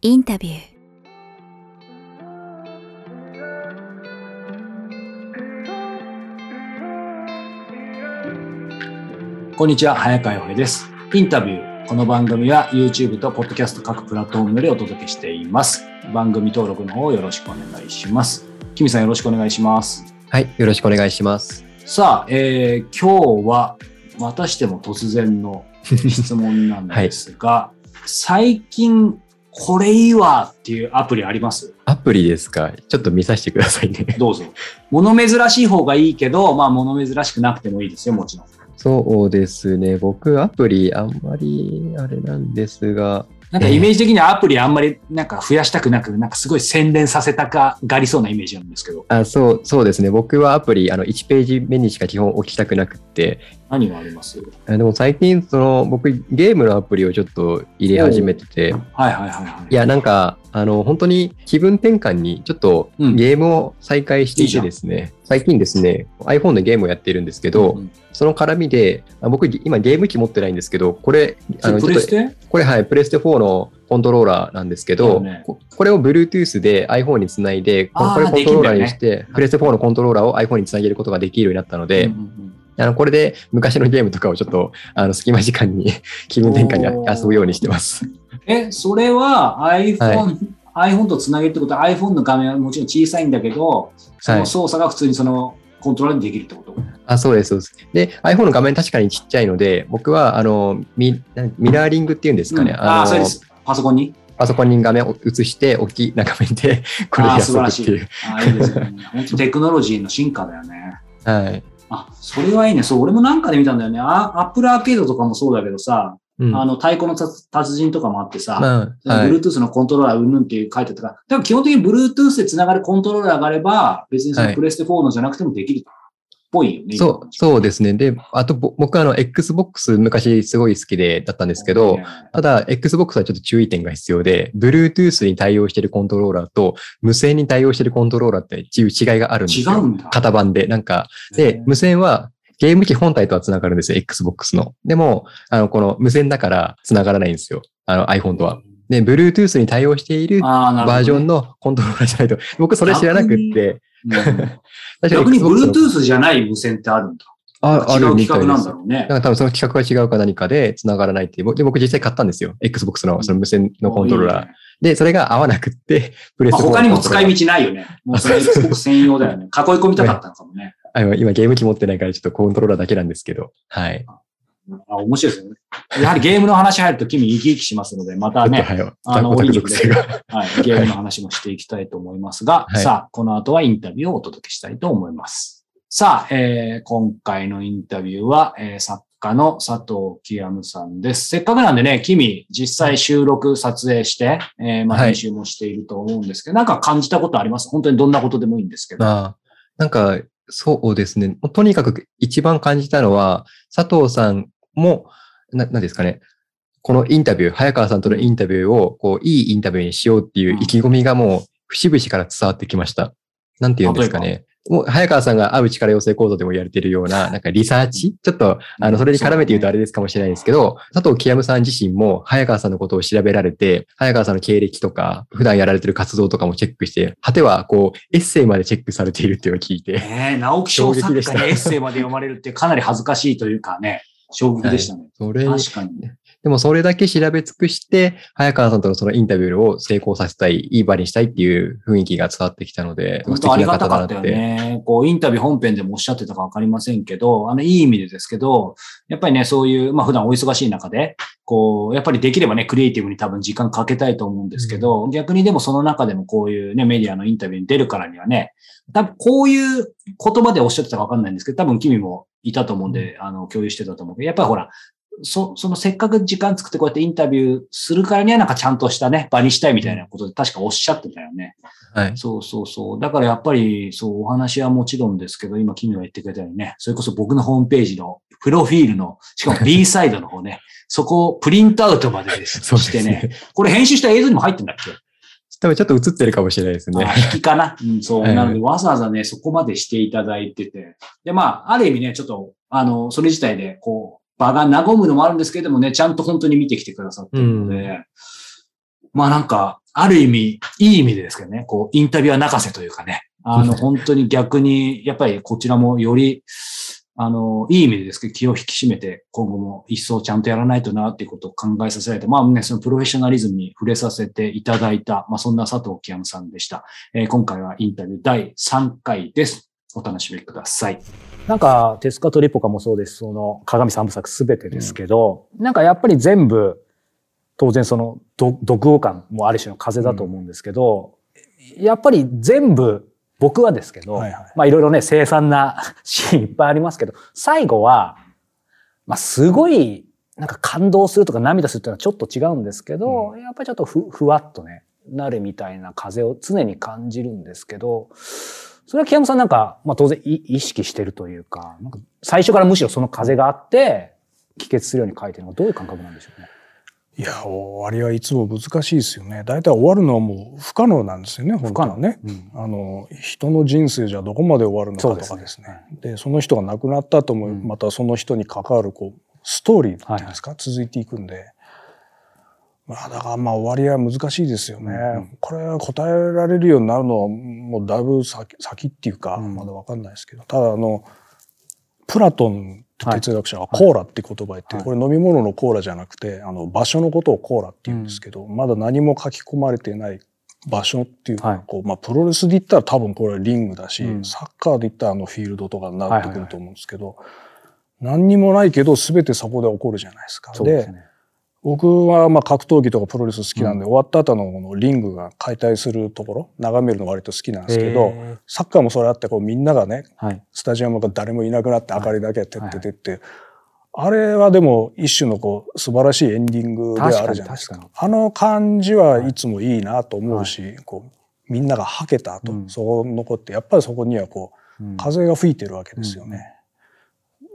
インタビューこんにちは、早川洋平です。インタビュー。この番組は YouTube と Podcast 各プラットフォームでお届けしています。番組登録の方よろしくお願いします。キミさんよろしくお願いします。はい、よろしくお願いします。さあ、えー今日はまたしても突然の質問なんですが、最近これいいわっていうアプリあります？アプリですか？ちょっと見させてくださいね。どうぞ。物珍しい方がいいけど、まあ物珍しくなくてもいいですよ、もちろん。そうですね。僕、アプリあんまりあれなんですが、なんかイメージ的にはアプリあんまりなんか増やしたくなく、なんかすごい洗練させたかがりそうなイメージなんですけど、あそうそうですね。僕はアプリ、あの1ページ目にしか基本置きたくなくって、何があります？あでも最近、その僕、ゲームのアプリをちょっと入れ始めてて、はいはいはいはい。いや、なんか、あの、本当に気分転換に、ちょっとうん。ゲームを再開していてですね、最近ですね、iPhone でゲームをやってるんですけど、うんその絡みで、あ僕、今ゲーム機持ってないんですけど、これ、それプレステ？これ、はい、プレステ4のコントローラーなんですけど、ね。ここれを Bluetooth で iPhone につないで、これコントローラーにしでて、プレステ4のコントローラーを iPhone につなげることができるようになったので、うんうんあのこれで昔のゲームとかをちょっとあの隙間時間に 気分転換に遊ぶようにしてます。うんえ、それは iPhone、iPhone とつなげるってこと？は iPhone の画面はもちろん小さいんだけど、その操作が普通にそのコントローラーでできるってこと、あそうです、そうです。で、iPhone の画面確かにちっちゃいので、僕はあのミなミラーリングっていうんですかね、うんああ、のそうです。パソコンに？パソコンに画面を映して、大きいな画面でこれでああ、素晴遊ぶらしいっていう。。ああ、いいですね。本当テクノロジーの進化だよね。はい。あ、それはいいね。そう、俺もなんかで見たんだよね。あアップルアーケードとかもそうだけどさ、うん。あの、太鼓の達達人とかもあってさ、Bluetooth のコントローラーうんぬんっていう書いてあったから、多分基本的に Bluetooth で繋がるコントローラーがあれば、別にそのはい。プレステ4のじゃなくてもできるっぽいよね。そう、そうですね。で、あとぼ僕はあの Xbox 昔すごい好きでだったんですけど、ただ Xbox はちょっと注意点が必要で、Bluetooth に対応しているコントローラーと無線に対応しているコントローラーっていう違いがあるんですよ。違うんだ型番で。なんか、で、無線はゲーム機本体とは繋がるんですよ、Xbox の。でも、あの、この無線だから繋がらないんですよ。あの iPhone とは。で、Bluetooth に対応しているバージョンのコントローラーじゃないと。僕それ知らなくって。逆に Bluetooth じゃない無線ってあるんだ。ああ違うるみたいなんだ。ろうねなん。か多分その企画が違うか何かで繋がらないっていう。で、僕実際買ったんですよ。Xbox のその無線のコントローラー。で、それが合わなくって、プレスまあ、テ4他にも使い道道ないよね。もうそれ Xbox 専用だよね。囲い込みたかったのかもね。今ゲーム機持ってないからちょっとコントローラーだけなんですけど。はい。あ面白いですよね。やはりゲームの話入ると君生き生きしますので、またね、はい。あのオタク属性が。はい、ゲームの話もしていきたいと思いますが、はいさあ、この後はインタビューをお届けしたいと思います。さあ、えー今回のインタビューは、えー作家の佐藤清ムさんです。せっかくなんでね、君、実際収録、撮影して、えーまあ、はい編集もしていると思うんですけど、なんか感じたことあります？本当にどんなことでもいいんですけど。まあ、なんか、そうですね。とにかく一番感じたのは、佐藤さんも、な、なんですかね。このインタビュー、早川さんとのインタビューを、こう、いいインタビューにしようっていう意気込みがもう、節々から伝わってきました。なんて言うんですかね。もう、早川さんが会う力養成講座でもやれてるような、なんかリサーチ？ちょっと、あの、それに絡めて言うとあれですかもしれないんですけど、佐藤清さん自身も、早川さんのことを調べられて、早川さんの経歴とか、普段やられてる活動とかもチェックして、果ては、こう、エッセイまでチェックされているっていうのを聞いて、えー、直木賞作衝撃でした家にエッセイまで読まれるってかなり恥ずかしいというかね、衝撃でしたね。それに確かに。でもそれだけ調べ尽くして、早川さんとのそのインタビューを成功させたい、いい場にしたいっていう雰囲気が伝わってきたので、本当ありがたかったよね。こう、インタビュー本編でもおっしゃってたかわかりませんけど、あの、いい意味でですけど、やっぱりね、そういう、まあ普段お忙しい中で、こう、やっぱりできればね、クリエイティブに多分時間かけたいと思うんですけど、逆にでもその中でもこういうね、メディアのインタビューに出るからにはね、多分こういう言葉でおっしゃってたかわかんないんですけど、多分君もいたと思うんで、あの、共有してたと思うけど、やっぱりほら、そ、そのせっかく時間作ってこうやってインタビューするからにはなんかちゃんとしたね、場にしたいみたいなことで確かおっしゃってたよね。はい。そうそうそう。だからやっぱり、そう、お話はもちろんですけど、今、君が言ってくれたようにね、それこそ僕のホームページの、プロフィールの、しかも B サイドの方ね、そこをプリントアウトまでです そうしてね。これ編集した映像にも入ってんだっけ？多分ちょっと映ってるかもしれないですねあ。引きかな？うん、そう。はいなので、わざわざね、そこまでしていただいてて。で、まあ、ある意味ね、ちょっと、あの、それ自体で、こう、場が和むのもあるんですけれどもね、ちゃんと本当に見てきてくださってるので、まあなんか、ある意味、いい意味でですけどね、こう、インタビュアー泣かせというかね、あの、本当に逆に、やっぱりこちらもより、あの、いい意味でですけど、気を引き締めて、今後も一層ちゃんとやらないとな、っていうことを考えさせられて、まあね、そのプロフェッショナリズムに触れさせていただいた、まあそんな佐藤清山さんでした。えー今回はインタビュー第3回です。お楽しみください。なんか、テスカとリポカもそうです。その、鏡三部作すべてですけど、なんかやっぱり全部、当然その、ど読語感もある種の風だと思うんですけど、やっぱり全部、僕はですけど、はいはい。まあいろいろね、凄惨なシーンいっぱいありますけど、最後は、まあすごい、なんか感動するとか涙するっていうのはちょっと違うんですけど、やっぱりちょっとふふわっとね、なるみたいな風を常に感じるんですけど、それは木山さんなんか、まあ当然い意識してるというか、なんか最初からむしろその風があって、帰結するように書いてるのはどういう感覚なんでしょうね？いや、終わりはいつも難しいですよね。大体終わるのはもう不可能なんですよね、本当はね。うんあの、人の人生じゃどこまで終わるのかとかですね。でその人が亡くなった後も、うんまたその人に関わる、こう、ストーリーっていうんですか、続いていくんで。まあ、だからまあ終わりは難しいですよね。うんこれは答えられるようになるのはもうだいぶ先先っていうか、うん。まだわかんないですけど。ただあの、プラトン哲学者がコーラって言葉言って、はい。これ飲み物のコーラじゃなくて、あの場所のことをコーラって言うんですけど、まだ何も書き込まれていない場所っていうか、はい。こうまあ、プロレスで言ったら多分これはリングだし、うん。サッカーで言ったらあのフィールドとかになってくると思うんですけど、何にもないけど全てそこで起こるじゃないですか。そうですね。僕はまあ格闘技とかプロレス好きなんで、終わった後のこのリングが解体するところ眺めるの割と好きなんですけど、サッカーもそれあってこうみんながねはい。スタジアムが誰もいなくなって明かりだけ照っててって、あれはでも一種のこう素晴らしいエンディングではあるじゃないですか。あの感じはいつもいいなと思うし、こうみんながはけた後、うん。そう残ってやっぱりそこにはこううん。風が吹いてるわけですよね。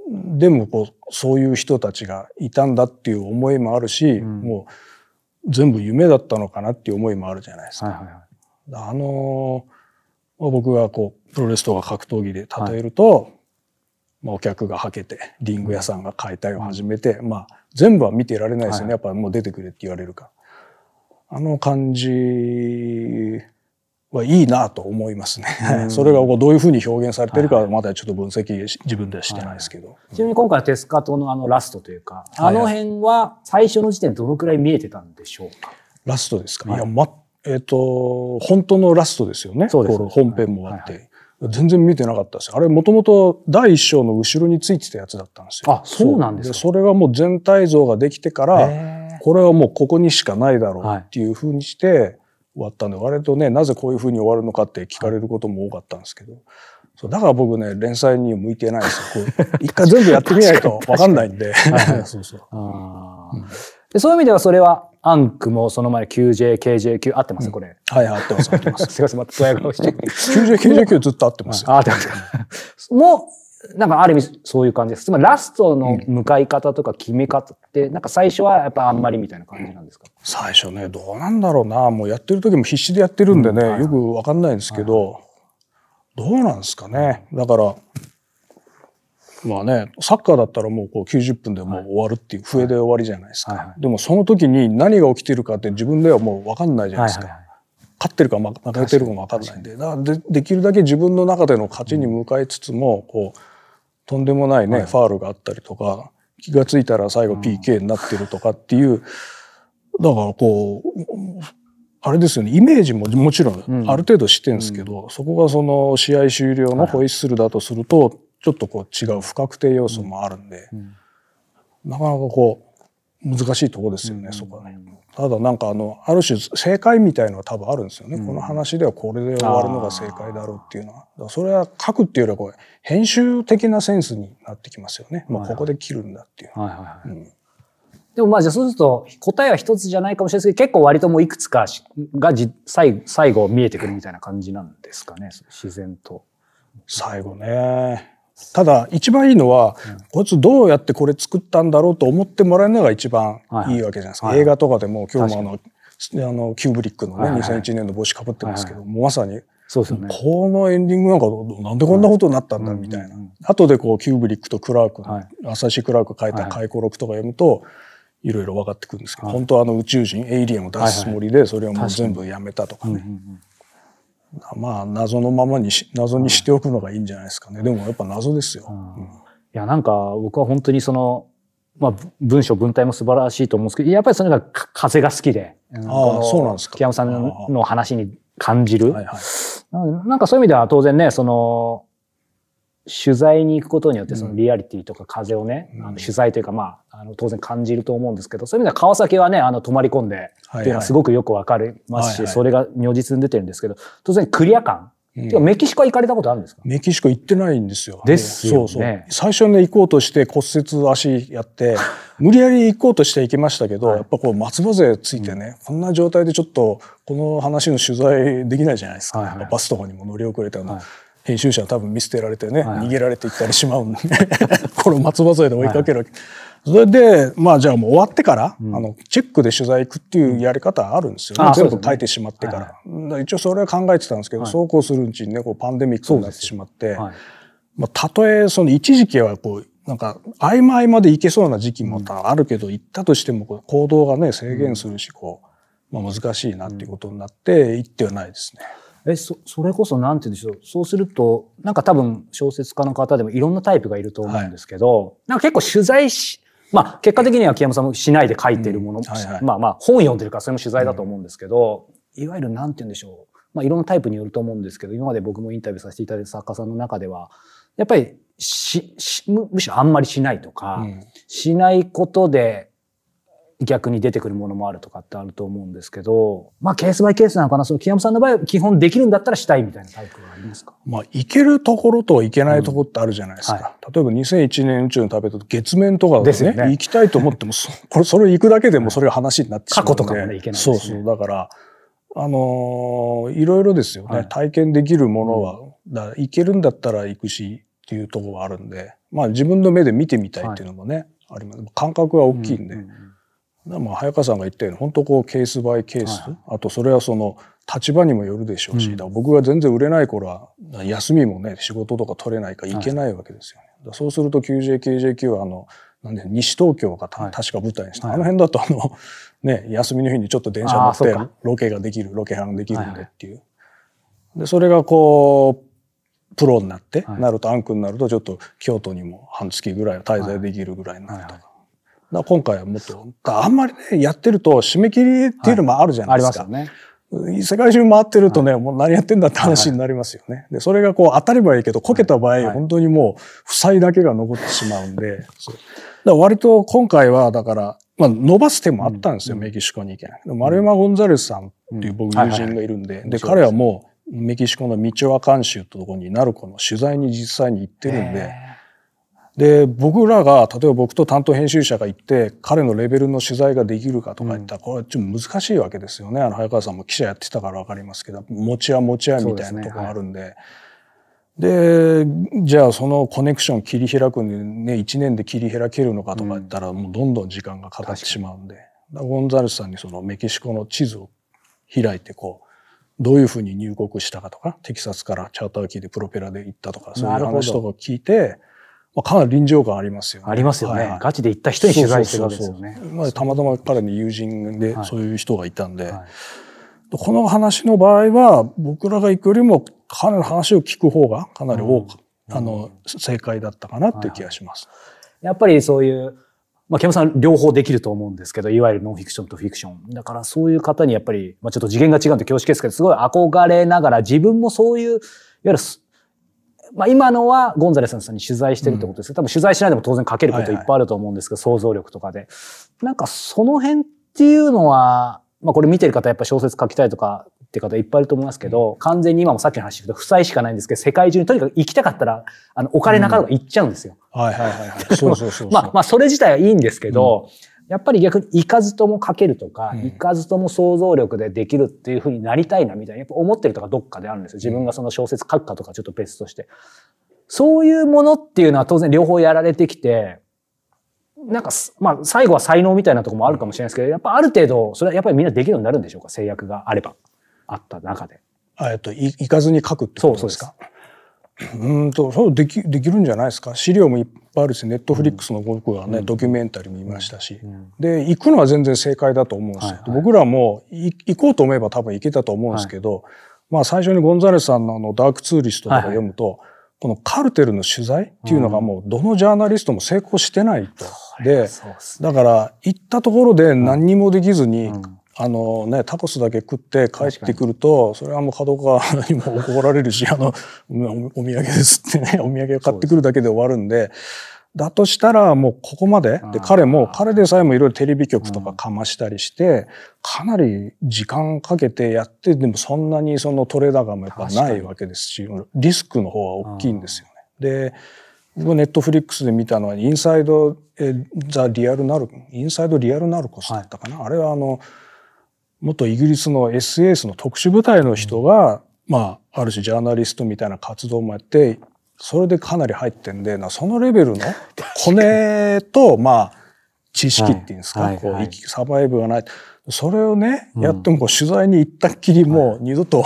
でもこうそういう人たちがいたんだっていう思いもあるし、ん。もう全部夢だったのかなっていう思いもあるじゃないですか。はいはいはい。あのまあ僕がこうプロレスとか格闘技で例えると、まあ、お客がはけてリング屋さんが解体を始めて、まあ全部は見てられないですよね、はいやっぱもう出てくれって言われるか。らあの感じはい。いなと思い。ますね、うんそれがどういうふうに表現されてるかはまだちょっと分析し自分ではしてないですけど、ちなみに今回のテスカトのあのラストというか、はいはいあの辺は最初の時点でどのくらい見えてたんでしょうか？ラストですか、はい。い、やまえっ、と本当のラストですよね。そうです。この本編もあって、はい全然見てなかったです。よあれもともと第一章の後ろについてたやつだったんですよ。あそうなんですか？それがもう全体像ができてからこれはもうここにしかないだろうはいっていうふうにして終わったんで、割とねなぜこういうふうに終わるのかって聞かれることも多かったんですけど、そうだから僕ね連載に向いてないんです 一回全部やってみないと分かんないんで。そうそう。あー。でそういう意味ではそれはアンクもその前 QJ、KJ9 合ってます、これ。はい合ってます合ってます。すいません、またドヤ顔して。9099ずっと合ってます合ってます。もう、なんかある意味そういう感じです。つまりラストの向かい方とか決め方って、なんか最初はやっぱあんまりみたいな感じなんですか？最初ねどうなんだろうな。もうやってる時も必死でやってるんでね、うん。はいよく分かんないんですけど、どうなんですかね？だからまあねサッカーだったらもうこう90分でもう終わるっていう笛で終わりじゃないですか、はいはい。でもその時に何が起きてるかって自分ではもう分かんないじゃないですか、勝ってるか負けてるかも分かんないんで。だからでできるだけ自分の中での勝ちに向かいつつも、こうとんでもないね、ファールがあったりとか気がついたら最後 PK になってるとかっていう、だからこうあれですよねイメージももちろんうん。ある程度してるんですけど、そこがその試合終了のホイッスルだとするとちょっとこう違う不確定要素もあるんで、ん。なかなかこう難しいところですよね、そこはね。ただなんかあのある種正解みたいのは多分あるんですよね、この話ではこれで終わるのが正解だろうっていうのは。それは書くっていうよりはこう編集的なセンスになってきますよね、もうここで切るんだっていう。でもまあじゃあそうすると答えは一つじゃないかもしれないですけど、結構割ともういくつかしがじ最最後見えてくるみたいな感じなんですかね、自然と。最後ねただ一番いいのは、こいつどうやってこれ作ったんだろうと思ってもらえるのが一番いい。わけじゃないですか、はいはい。映画とかでも今日もあのあのキューブリックのね、はいはい。2001年の帽子かぶってますけど、もうまさにそうですよね。このエンディングなんかなんでこんなことになったんだはいみたいな、うんうんうん。後でこうキューブリックとクラークの、はい。朝日クラーク書いた回顧録とか読むと、いろいろ分かってくるんですけど、はい。本当はあの宇宙人エイリアンを出すつもりでそれをもう全部やめたとかね、まあ謎のままにし謎にしておくのがいいんじゃないですかね。でもやっぱ謎ですよ、うん。いや、なんか僕は本当にその、まあぶ文章、文体も素晴らしいと思うんですけど、やっぱりそれがか風が好きで、あああそうなんですか。木山さんのの話に感じる。はいはい。なんかそういう意味では当然ね、その、取材に行くことによってそのリアリティとか風をね、うん。あの取材というかまあ、あの当然感じると思うんですけど、そういう意味では川崎はね、あの泊まり込んで、っていうのはすごくよくわかりますし、はいはい。それが如実に出てるんですけど、当然クリア感。うん。メキシコは行かれたことあるんですか？メキシコ行ってないんですよ。ですよね。そうそう。最初ね、行こうとして骨折足やって、無理やり行こうとして行きましたけど、はい。やっぱこう松葉勢ついてね、こんな状態でちょっとこの話の取材できないじゃないですか。はいはい。バスとかにも乗り遅れたような、はい編集者は多分見捨てられてね、はいはい。逃げられていったりしまうんで、この松葉勢で追いかけるわけ。それで、まあじゃあもう終わってから、うん。あの、チェックで取材行くっていうやり方あるんですよね。うですね。全部書いてしまってから。はいだから一応それは考えてたんですけど、はい。そうこうするうちにね、こうパンデミックになってしまって、はい。まあ、たとえその一時期はこうなんか合間合間で行けそうな時期もあるけど、行ったとしても行動がね制限するしこう、まあ、難しいなっていうことになって行ってはないですね。え、そ、それこそなんて言うんでしょう。そうすると、なんか多分小説家の方でもいろんなタイプがいると思うんですけど、なんか結構取材し、まあ結果的には木山さんもしないで書いているもの、うんはいはいまあまあ本読んでるからそれも取材だと思うんですけど、いわゆるなんて言うんでしょう。まあいろんなタイプによると思うんですけど、今まで僕もインタビューさせていただいた作家さんの中では、やっぱりし、しむむしろあんまりしないとか、うんしないことで逆に出てくるものもあるとかってあると思うんですけど、まあケースバイケースなのかな？その木山さんの場合は基本できるんだったらしたいみたいなタイプはありますか？まあ、行けるところと行けないところってあるじゃないですか。うんは例えば2001年宇宙の旅と月面とかですよね。行きたいと思ってもそこれそれ行くだけでもそれが話になってしまう過去とかもね行けないですね。そうそう。だからあのーいろいろですよね、はい。体験できるものは、だ行けるんだったら行くしっていうところはあるんで。まあ自分の目で見てみたいっていうのもね、あります。感覚は大きいんで、ううだからまあ早川さんが言ったように本当こうケースバイケース、はいあとそれはその立場にもよるでしょうし、うん。僕が全然売れない頃は休みもね仕事とか取れないから行けないわけですよね。だからそうすると QJKJQ はあのなんで西東京がた、はい。確か舞台にして、はい。あの辺だとあのね休みの日にちょっと電車乗ってロケができるロケハンできるんでっていう。はいでそれがこうプロになって、はい。なるとアンクになるとちょっと京都にも半月ぐらいは滞在できるぐらいになるとか。今回はもっと、あんまりね、やってると締め切りっていうのもあるじゃなあいですか。りますよね。世界中回ってるとね、もう何やってんだって話になりますよね。で、それがこう当たればいいけど、こけた場合、はい本当にもう、負債だけが残ってしまうんで、だから割と今回は、だから、まあ、伸ばす手もあったんですよ、うん。メキシコに行けない。でマルエマ・ゴンザレスさんっていう僕友人がいるんで、で、いはい彼はもう、メキシコのミチョアカン州ってとこにナルコの取材に実際に行ってるんで、へで僕らが例えば僕と担当編集者が行って彼のレベルの取材ができるかとか言ったらこれはちょっと難しいわけですよね。あの早川さんも記者やってたから分かりますけど持ち屋持ち屋みたいなところがあるんで。でじゃあそのコネクション切り開くんでね1年で切り開けるのかとか言ったらもうどんどん時間がかかってしまうんで、ゴンザレスさんにそのメキシコの地図を開いてこうどういうふうに入国したかとかテキサスからチャーター機でプロペラで行ったとかそういう話とかを聞いて、まあ、かなり臨場感ありますよね。ありますよね、はいはい。ガチで行った人に取材してるわけですよね。そうそうそうまあたまたま彼に友人ではい。そういう人がいたんで、はい。この話の場合は僕らが行くよりもかなり話を聞く方がかなり多く、あの正解だったかなっていう気がします。やっぱりそういう、まあ、木山さん両方できると思うんですけど、いわゆるノンフィクションとフィクション。だからそういう方にやっぱり、まあ、ちょっと次元が違うんで恐縮ですけど、すごい憧れながら自分もそういう、いわゆるす、まあ今のはゴンザレスさんに取材してるってことですけど、多分取材しないでも当然書けることいっぱいあると思うんですけど、想像力とかで。なんかその辺っていうのは、まあこれ見てる方やっぱ小説書きたいとかって方いっぱいいると思いますけど、完全に今もさっきの話聞くと負債しかないんですけど、世界中にとにかく行きたかったら、あの、お金なかなか行っちゃうんですよ。はいはいはいはい。そうそうそうそう。まあ、まあ、それ自体はいいんですけど、やっぱり逆に行かずとも書けるとか、うん行かずとも想像力でできるっていうふうになりたいなみたいな、やっぱ思ってるとかどっかであるんですよ。自分がその小説書くかとかちょっと別として。そういうものっていうのは当然両方やられてきて、なんかす、まあ、最後は才能みたいなところもあるかもしれないですけど、やっぱある程度、それはやっぱりみんなできるようになるんでしょうか？制約があれば。あった中で。あえっと、い行かずに書くってことですか？うんとそうできできるんじゃないですか？資料もいっぱいあるしネットフリックスの僕はね、ドキュメンタリー見ましたし、で行くのは全然正解だと思うんですよ、はいはい。僕らもい行こうと思えば多分行けたと思うんですけど、まあ最初にゴンザレスさんのあのダークツーリストとか読むと、このカルテルの取材っていうのがもうどのジャーナリストも成功してないと。うっすね。だから行ったところで何にもできずに、うんあのね、タコスだけ食って帰ってくると、それはもう角川にも怒られるし、あの、おお土産ですってね、お土産を買ってくるだけで終わるんで、だとしたらもうここまで、で、彼も、彼でさえもいろいろテレビ局とかかましたりして、かなり時間かけてやって、でもそんなにそのトレーダーがもやっぱないわけですし、リスクの方は大きいんですよね。で、僕ネットフリックスで見たのは、インサイド・ザ・リアル・ナルコ、インサイド・リアル・ナルコスだったかな。あれはあの、元イギリスの SAS の特殊部隊の人が、まあ、ある種ジャーナリストみたいな活動もやって、それでかなり入ってんで、なそのレベルのコネと、まあ、知識っていうんですか、はい。はい。はい。こうサバイブがない。それをね、やってもこう取材に行ったっきりもう二度と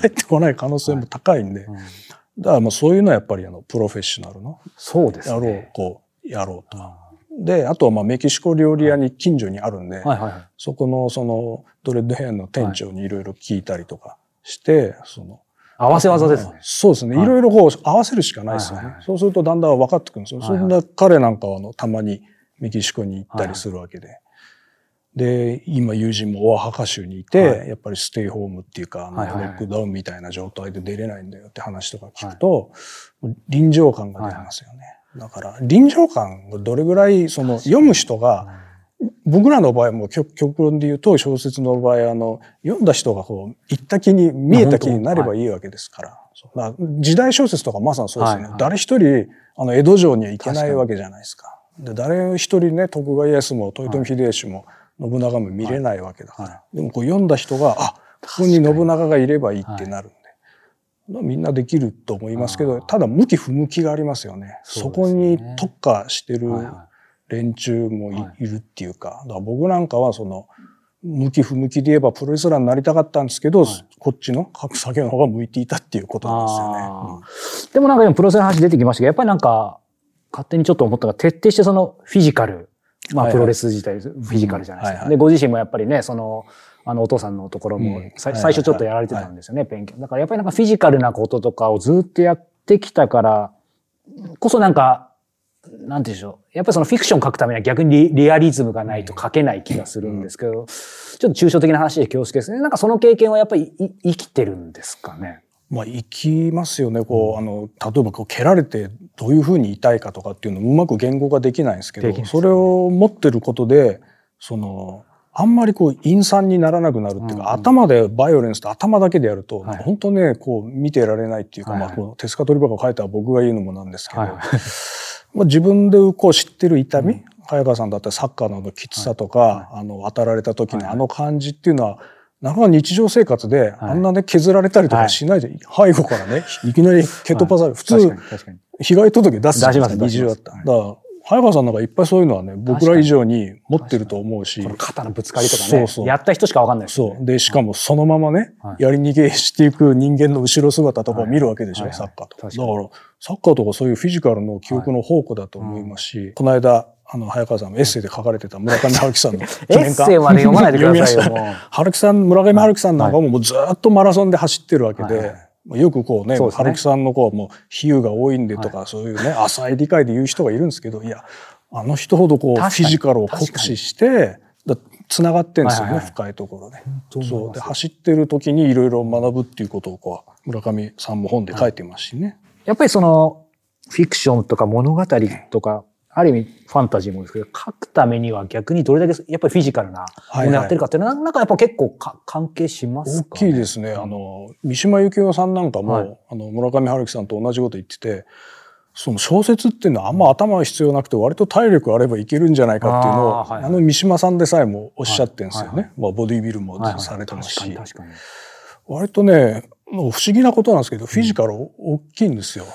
帰ってこない可能性も高いんで、うん。だからまあそういうのはやっぱりあの、プロフェッショナルのそうですやろうね。、こう、やろうと。はで、あとはまあメキシコ料理屋に近所にあるんで、いはいはい。そこのそのドレッドヘアの店長にいろいろ聞いたりとかして、その、合わせ技ですね。そうですね。はいいろいろこう合わせるしかないですよね。はいはいはいそうするとだんだん分かってくるんですよ。はいはいそんな彼なんかはあのたまにメキシコに行ったりするわけで。で、今友人もオアハカ州にいて、はいやっぱりステイホームっていうか、はいはいはいロックダウンみたいな状態で出れないんだよって話とか聞くと、臨場感が出ますよね。だから臨場感がどれぐらいその読む人が、僕らの場合も極極論で言うと小説の場合あの読んだ人がこう行った気に見えた気になればいいわけですから。そうだから時代小説とかまさにそうですよね。はいはい誰一人あの江戸城には行けないわけじゃないですか。で誰一人ね徳川家康も豊臣秀吉も信長も見れないわけだから。はでもこう読んだ人があここに信長がいればいいってなる。みんなできると思いますけど、ただ向き不向きがありますよね。そねこに特化してる連中もい,、はいるっていうか、だから僕なんかはその、向き不向きで言えばプロレスラーになりたかったんですけど、はい。こっちの格下げの方が向いていたっていうことなんですよね。あー。でもなんか今プロセスの話出てきましたけど、やっぱりなんか、勝手にちょっと思ったが、徹底してそのフィジカル、まあプロレス自体、フィジカルじゃないですか。はいはい。で、ご自身もやっぱりね、その、あのお父さんのところも、最初ちょっとやられてたんですよね、勉強。だからやっぱりなんかフィジカルなこととかをずっとやってきたから、こそなんか、なんて言うんでしょう。やっぱりそのフィクション書くためには逆にリリアリズムがないと書けない気がするんですけど、ちょっと抽象的な話で恐縮ですね。なんかその経験はやっぱりい生きてるんですかね？まあ、生きますよね。こう、あの、例えばこう蹴られてどういうふうに痛いかとかっていうのをうまく言語ができないんですけど、ねそれを持ってることで、その、あんまりこう陰惨にならなくなるっていうか、うんうん。頭でバイオレンスと頭だけでやると、はい。本当ね、こう見てられないっていうか、はい。はいまあこう手塚取り箱を書いた僕が言うのもなんですけど、はいはい。まあ、自分でこう知ってる痛み、早川さんだったらサッカーのあのきつさとか、あの当たられた時のあの感じっていうのは、なかなか日常生活ではい。あんなね削られたりとかしないで、背後からね、いきなり蹴飛ばされる。普通。被害届出すじゃないですか、出します20あった。だから、早川さんなんかいっぱいそういうのはね、僕ら以上に持ってると思うし。肩のぶつかりとかね。そうそう。やった人しかわかんないですよね。そう。で、しかもそのままね、はい。やり逃げしていく人間の後ろ姿とかを見るわけでしょ、はいはい。サッカーと。か。だ確かに。から、サッカーとかそういうフィジカルの記憶の宝庫だと思いますし、この間、あの、早川さんのエッセイで書かれてた村上春樹さんの エッセイまで読まないでくださいよ、もう。春樹さん、村上春樹さんなんかももうずっとマラソンで走ってるわけで、はいはいもうよくこうね、そうですね。春樹さんのこう、もう比喩が多いんでとか、そういうね、浅い理解で言う人がいるんですけど、いや、あの人ほどこう、フィジカルを酷使して、だ繋がってんですよね、はいはいはい。深いところで。当思います？そう。で、走ってる時にいろいろ学ぶっていうことをこう、村上さんも本で書いてますしね。やっぱりその、フィクションとか物語とか、ある意味ファンタジーもですけど、書くためには逆にどれだけやっぱりフィジカルなものをやってるかっていうのは、なんかやっぱ結構か関係します大か、きいですね。あの、三島由紀夫さんなんかも、はい。あの、村上春樹さんと同じこと言ってて、その小説っていうのはあんま頭が必要なくて割と体力あればいけるんじゃないかっていうのを、あ,、はいはい。の三島さんでさえもおっしゃってるんですよね。はいはいまあボディービルもはいはい。されてますし、確かに確かに。割とね、不思議なことなんですけど、フィジカル大きいんですよ。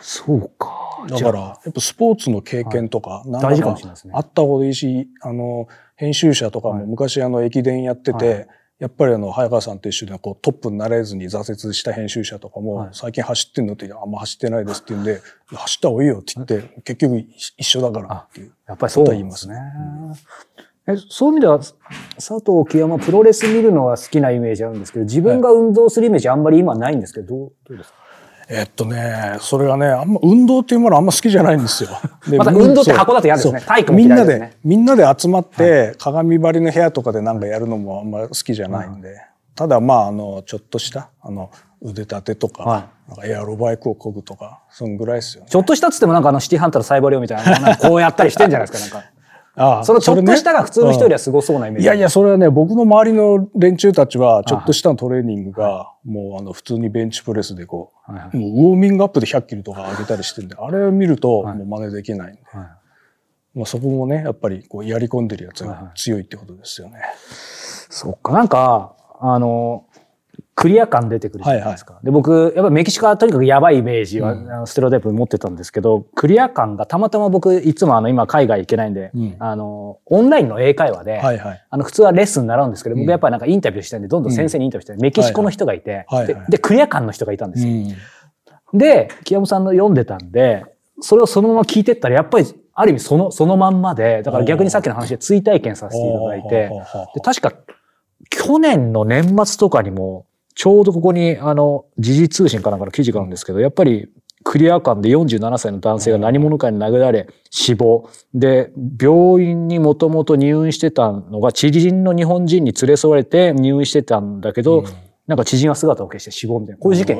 そうか。だから、やっぱスポーツの経験とか、なん大事かもしれないですね。あった方がいいし、あの、編集者とかも昔あの駅伝やってて、はい。やっぱりあの、早川さんと一緒でこうトップになれずに挫折した編集者とかも、はい。最近走ってんのって、あんま走ってないですって言うんで、走った方がいいよって言って、結局一緒だからっていう。やっぱりそうなんですね。えそういう意味では、佐藤清山プロレス見るのは好きなイメージあるんですけど、自分が運動するイメージあんまり今ないんですけど、どうどうですか？えっとね、それがね、あんま運動っていうものあんま好きじゃないんですよ。でまた運動って箱だと嫌ですね体育もみんな嫌いですねで、みんなで集まって、鏡張りの部屋とかでなんかやるのもあんま好きじゃないんで。ただまあ、あの、ちょっとした、あの、腕立てとか、はなんかエアロバイクを漕ぐとか、そんぐらいですよね。ちょっとしたっつってもなんかあのシティハンターのサイボリオみたいな、なこうやったりしてんじゃないですか、なんか。ああそのちょっとしたが普通の人よりははすごそうなイメージ。いやいや、それはね、僕の周りの連中たちは、ちょっとしたトレーニングが、もうあの、普通にベンチプレスでこう、はいはい。もうウォーミングアップで100キロとか上げたりしてるんで、あれを見ると、はい。もう真似できないんで。はい。まあ、そこもね、やっぱりこうやり込んでるやつが強いってことですよね。そっか、なんか、あの、クリア感出てくるじゃないですか。で、僕、やっぱメキシコはとにかくやばいイメージは、うんステロタイプ持ってたんですけど、クリア感がたまたま僕、いつもあの、今海外行けないんで、うんあの、オンラインの英会話で、はいはい。あの、普通はレッスン習うんですけど、うん僕やっぱりなんかインタビューしたいんで、どんどん先生にインタビューしたい。メキシコの人がいて、はいはいはいでで、クリア感の人がいたんですよ。うんで、木山さんの読んでたんで、それをそのまま聞いてったら、やっぱり、ある意味その、そのまんまで、だから逆にさっきの話で追体験させていただいて、で、確か、去年の年末とかにも、ちょうどここに、あの、時事通信かなんかの記事があるんですけど、やっぱり、クリア感で47歳の男性が何者かに殴られ、死亡。で、病院にもともと入院してたのが、知人の日本人に連れ添われて入院してたんだけど、なんか知人は姿を消して死亡みたいな、こういう事件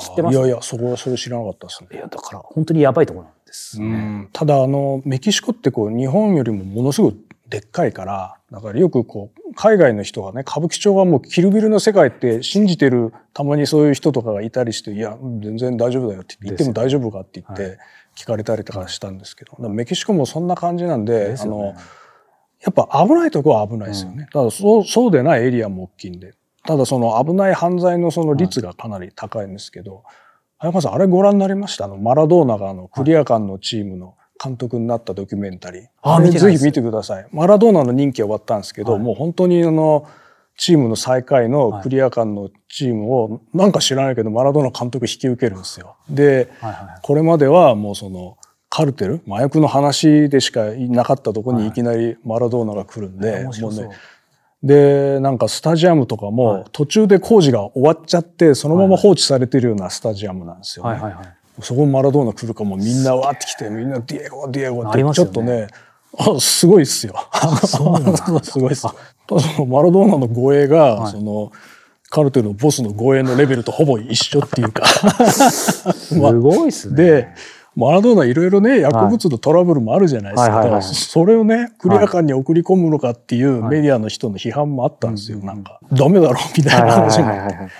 知知ってます？いやいや、そこはそれ知らなかったですね。いや、だから本当にやばいところなんですうね。んただあのメキシコってこう日本よりもものすごいでっかいからだからよくこう海外の人がね歌舞伎町はもうキルビルの世界って信じてるたまにそういう人とかがいたりして「いや全然大丈夫だよ」って言って言っても大丈夫かって言っはて聞かれたりとかしたんですけど、だからメキシコもそんな感じなんででね。あのやっぱ危ないとこは危ないですよね。ただそうそうでないエリアも大きいんでただその危ない犯罪のその率がかなり高いんですけど、早川さんあれご覧になりました？あのマラドーナがあのクリア感のチームの監督になったドキュメンタリー。あぜひ見てください。マラドーナの任期は終わったんですけど、はいもう本当にあのチームの最下位のクリア感のチームを、なんか知らないけどマラドーナ監督引き受けるんですよ。で、はいはいはいこれまではもうそのカルテル麻薬の話でしかいなかったとこにいきなりマラドーナが来るんで、面白そうもうねでなんかスタジアムとかはいも途中で工事が終わっちゃってそのまま放置されてるようなスタジアムなんですよね。はいはいはい。そこにマラドーナ来るかもみんなわーって来てみんなディエゴディエゴってちょっとねあすごいっすよ。すごいっす。ただそのマラドーナの護衛が、はい。そのカルテルのボスの護衛のレベルとほぼ一緒っていうか。すごいっすね。でマラドーナいろいろね薬物のトラブルもあるじゃないですか、はい。はいはいはい。それをねクリア感に送り込むのかっていうはい。メディアの人の批判もあったんですよ、うん。なんかダメだろみたいなはい話も。はいはいはいはい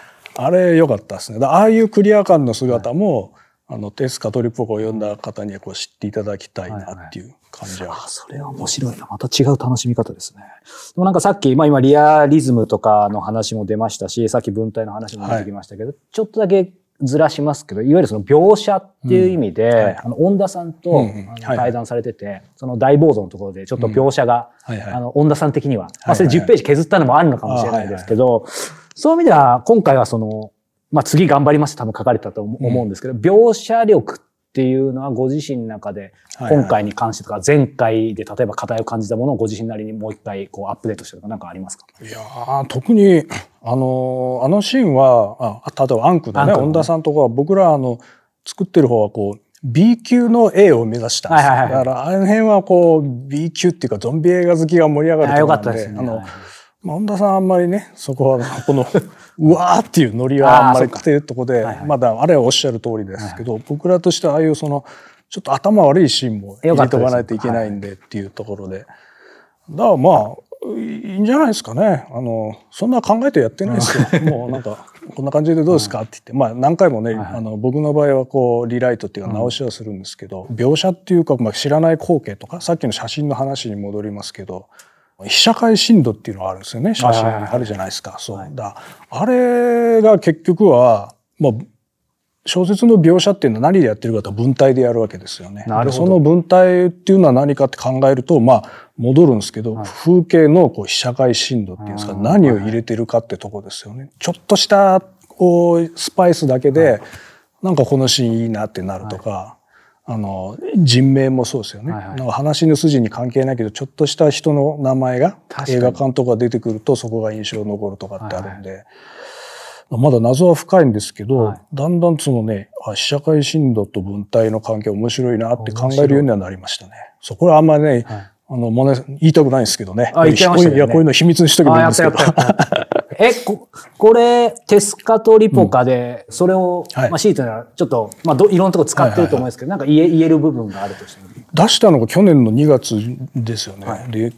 あれ良かったですね。だああいうクリア感の姿も、あのテスカトリポコを読んだ方にはこう知っていただきたいなっていう感じは。あそれは面白いな。また違う楽しみ方ですね。でもなんかさっき、まあ今リアリズムとかの話も出ましたし、さっき文体の話も出てきましたけど、ちょっとだけずらしますけど、いわゆるその描写っていう意味で、うん。はい。あの、恩田さんと、対談されてて、その大暴走のところでちょっと描写が、はい。はい。あの、恩田さん的には、まあそれはいはい10ページ削ったのもあるのかもしれないですけど、そういう意味では、今回はその、まあ次頑張りますって多分書かれたと思思うんですけど、描写力っていうのはご自身の中で、今回に関してとか、前回で例えば課題を感じたものをご自身なりにもう一回こうアップデートしてるとか何かありますか？いやー特にあのあのシーンはあ例えばアンクのね恩田さんとかは僕らあの作ってる方はこう B 級の A を目指したんですよ、はいはいはいだからあの辺はこう B 級っていうかゾンビ映画好きが盛り上がるところなんでかったですね。あのはいまあ、本田さんあんまりねそこは この うわーっていうノリはあんまりっていうところではいはい。まだあれはおっしゃる通りですけど、僕らとしてはああいうそのちょっと頭悪いシーンも入れとかないといけないんでっていうところで。だからまあいいんじゃないですかね。あのそんな考えてやってないですよ。もうなんかこんな感じでどうですか？って言ってまあ何回もね、はいはい。あの僕の場合はこうリライトっていうか直しはするんですけど、描写っていうか、まあ、知らない光景とかさっきの写真の話に戻りますけど被写界深度っていうのがあるんですよね。写真はいはい。はいあるじゃないですか。そう。だあれが結局は、まあ、小説の描写っていうのは何でやってるかと文体でやるわけですよね。なるほど。でその文体っていうのは何かって考えると、まあ、戻るんですけど、はい。風景のこう被写界深度っていうんですか、うん何を入れてるかってとこですよね。ちょっとしたこうスパイスだけで、なんかこのシーンいいなってなるとか、あの人名もそうですよね、はいはい。話の筋に関係ないけどちょっとした人の名前が映画館とか出てくるとそこが印象に残るとかってあるんで、まだ謎は深いんですけど、はい。だんだんそのねあ被写界深度と文体の関係面白いなって考えるようにはなりましたね。そうこれはあんまりね、はい。あのもうね言いたくないんですけどね。あ言っちゃいましたよね。いやこういうの秘密にしとけばいいんですけど。え、こ、これ、テスカとリポカで、それを、はい。まあ、シートにはちょっと、まあ、どいろんなとこ使ってると思うんですけど、なんか言え、言える部分があるとしても。出したのが去年の2月ですよね。はい。で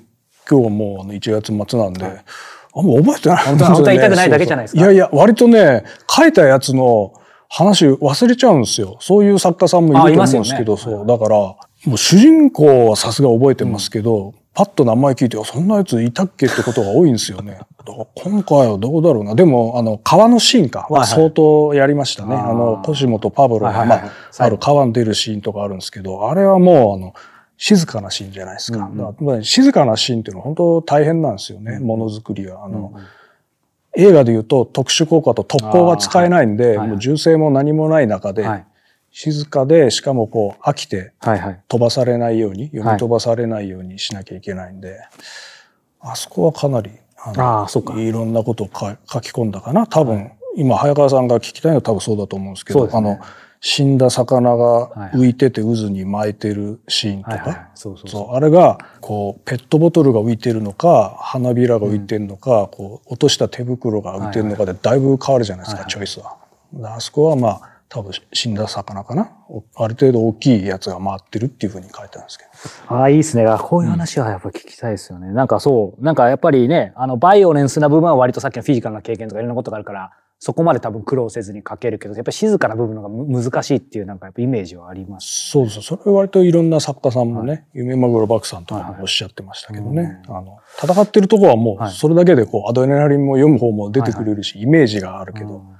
今日はもうあの1月末なんで、あんま覚えてない。本当は本当は言いたくない。だけじゃないですかそうそう。いやいや割とね書いたやつの話忘れちゃうんですよ。そういう作家さんもいると思うんですけど、ね。そう。だからもう主人公はさすが覚えてますけど、パッと名前聞いてあそんなやついたっけってことが多いんですよね。今回はどうだろうな。でもあの川のシーンかはいはい相当やりましたね。あーあのコシモとパブロが、はいはいはいまあある川に出るシーンとかあるんですけど、あれはもうあの静かなシーンじゃないですか。うんうんだから静かなシーンっていうのは本当大変なんですよね、ものづくりは。あの、うん映画で言うと特殊効果と特攻が使えないんで、はいもう銃声も何もない中で、はい。静かでしかもこう飽きてはいはい。飛ばされないように読み飛ばされないようにしなきゃいけないんで、あそこはかなりあのああ、そうか。いろんなことをか書き込んだかな。多分、今早川さんが聞きたいのは多分そうだと思うんですけどね。あの死んだ魚がはい浮いてて渦に巻いてるシーンとか、あれがこうペットボトルが浮いてるのか花びらが浮いてるのか、こう落とした手袋が浮いてるのかでだいぶ変わるじゃないですか、はいはい。チョイスは。あそこはまあ多分死んだ魚かな？おある程度大きいやつが回ってるっていうふうに書いてあるんですけど。ああ、いいですね。あこういう話はやっぱ聞きたいですよね。なんかそう、なんかやっぱりね、あの、バイオレンスな部分は割とさっきのフィジカルな経験とかいろんなことがあるから、そこまで多分苦労せずに書けるけど、やっぱり静かな部分がむ難しいっていうなんかやっぱイメージはあります。そうですそれは割といろんな作家さんもね、夢マグロバクさんとかはいはいもおっしゃってましたけどね、あの戦ってるとこはもはい。うそれだけでこうアドレナリンも読む方も出てくれるし、イメージがあるけど、うん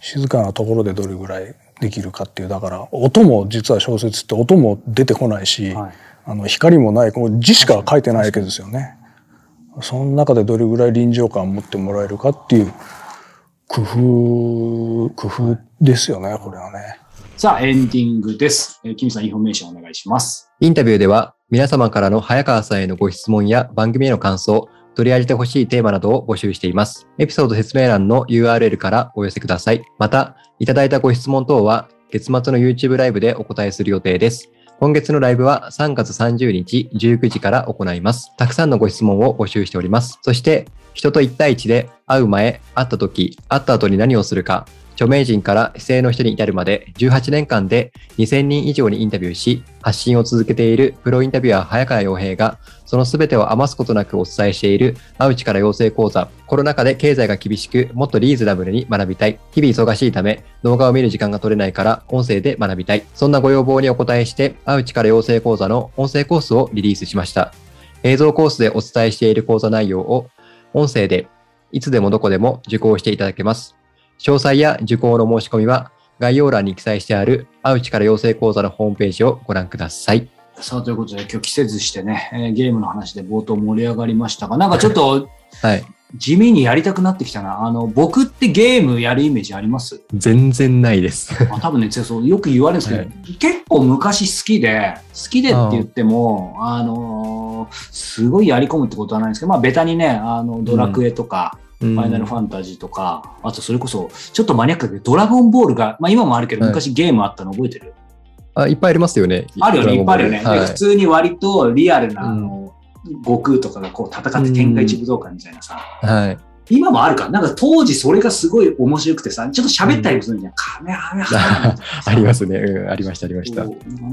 静かなところでどれぐらいできるかっていうだから音も実は小説って音も出てこないし、はいあの光もないこう字しか書いてないわけですよね。その中でどれぐらい臨場感を持ってもらえるかっていう工夫工夫ですよねこれはね。さあ、エンディングです。えー、キムさん、インフォメーションお願いします。インタビューでは皆様からの早川さんへのご質問や番組への感想、取り上げてほしいテーマなどを募集しています。エピソード説明欄の URL からお寄せください。また、いただいたご質問等は月末の YouTube ライブでお答えする予定です。今月のライブは3月30日19時から行います。たくさんのご質問を募集しております。そして、人と1対1で会う前、会った時、会った後に何をするか、著名人から非正の人に至るまで18年間で2000人以上にインタビューし、発信を続けているプロインタビュアー早川洋平が、その全てを余すことなくお伝えしている、アウチから養成講座。コロナ禍で経済が厳しく、もっとリーズナブルに学びたい。日々忙しいため、動画を見る時間が取れないから、音声で学びたい。そんなご要望にお答えして、アウチから養成講座の音声コースをリリースしました。映像コースでお伝えしている講座内容を、音声で、いつでもどこでも受講していただけます。詳細や受講の申し込みは、概要欄に記載してある、アウチから養成講座のホームページをご覧ください。さあ、ということで、今日季節してね、えーゲームの話で冒頭盛り上がりましたが、なんかちょっとはい。地味にやりたくなってきたな。あの、僕ってゲームやるイメージあります全然ないです。あ多分ね、そうよく言われるんですけど、はい結構昔好きで、好きでって言っても、あのーすごいやり込むってことはないんですけど、まあ、ベタにね、あの、ドラクエとか、フファイナルファンタジーとか、あとそれこそ、ちょっとマニアックだけど、ドラゴンボールが、まあ今もあるけど、はい。昔ゲームあったの覚えてる、あ、いっぱいありますよね。あるよね、いっぱいあるよね。はい。で普通に割とリアルな、あうん。の、悟空とかがこう戦って天下一武道会みたいなさ、はい。今もあるか？なんか当時それがすごい面白くてさ、ちょっと喋ったりもするんじゃん。カメハメハ ありますね。うん、ありました、ありました。な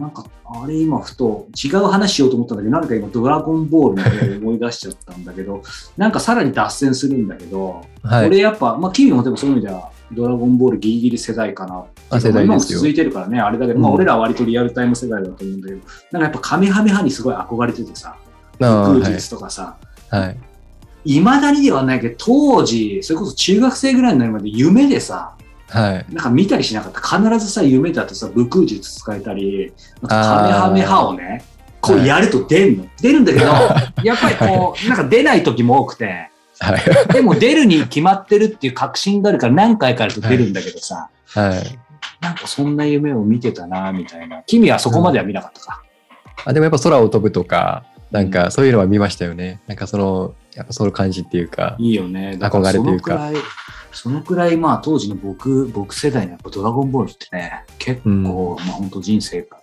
んか、あれ今ふと違う話しようと思ったんだけど、なんか今ドラゴンボールの思い出しちゃったんだけど、なんかさらに脱線するんだけど、はい。俺やっぱ、まあ、キミもでもそういう意味では、ドラゴンボールギリギリ世代かな。あ世代今も続いてるからね、あれだけど、まあうん俺らは割とリアルタイム世代だと思うんだけど、なんかやっぱカメハメハにすごい憧れててさ、空はい術とかさ、はい。いまだにではないけど、当時、それこそ中学生ぐらいになるまで夢でさ、はい。なんか見たりしなかった。必ずさ、夢だとさ、武空術使えたり、あとカメハメハをね、こうやると出んの。出るんだけど、やっぱりこう、なんか出ない時も多くて、はい。でも出るに決まってるっていう確信があるから何回かあると出るんだけどさ、はい。なんかそんな夢を見てたな、みたいな。君はそこまでは見なかったか。あでもやっぱ空を飛ぶとか、なんかそういうのは見ましたよね。なんかその、やっぱその感じっていうか。いいよね。だからそ憧れというかそのくらい、まあ当時の僕、僕世代のやっぱドラゴンボールってね、結構、うんまあ本当人生が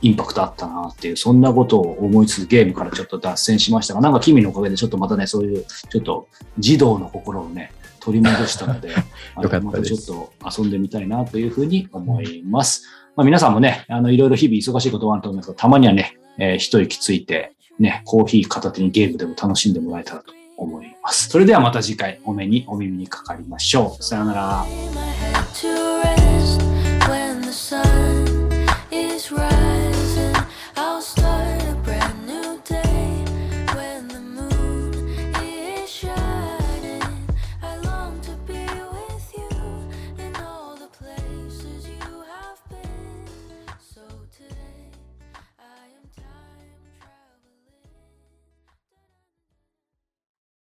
インパクトあったなっていう、そんなことを思いつつゲームからちょっと脱線しましたが、なんか君のおかげでちょっとまたね、そういう、ちょっと児童の心をね、取り戻したので、よかったまたちょっと遊んでみたいなというふうに思います。まあ皆さんもね、あの、いろいろ日々忙しいことはあると思いますけど、たまにはね、えー一息ついて、ね、コーヒー片手にゲームでも楽しんでもらえたらと思います。それではまた次回お目にお耳にかかりましょう。さようなら。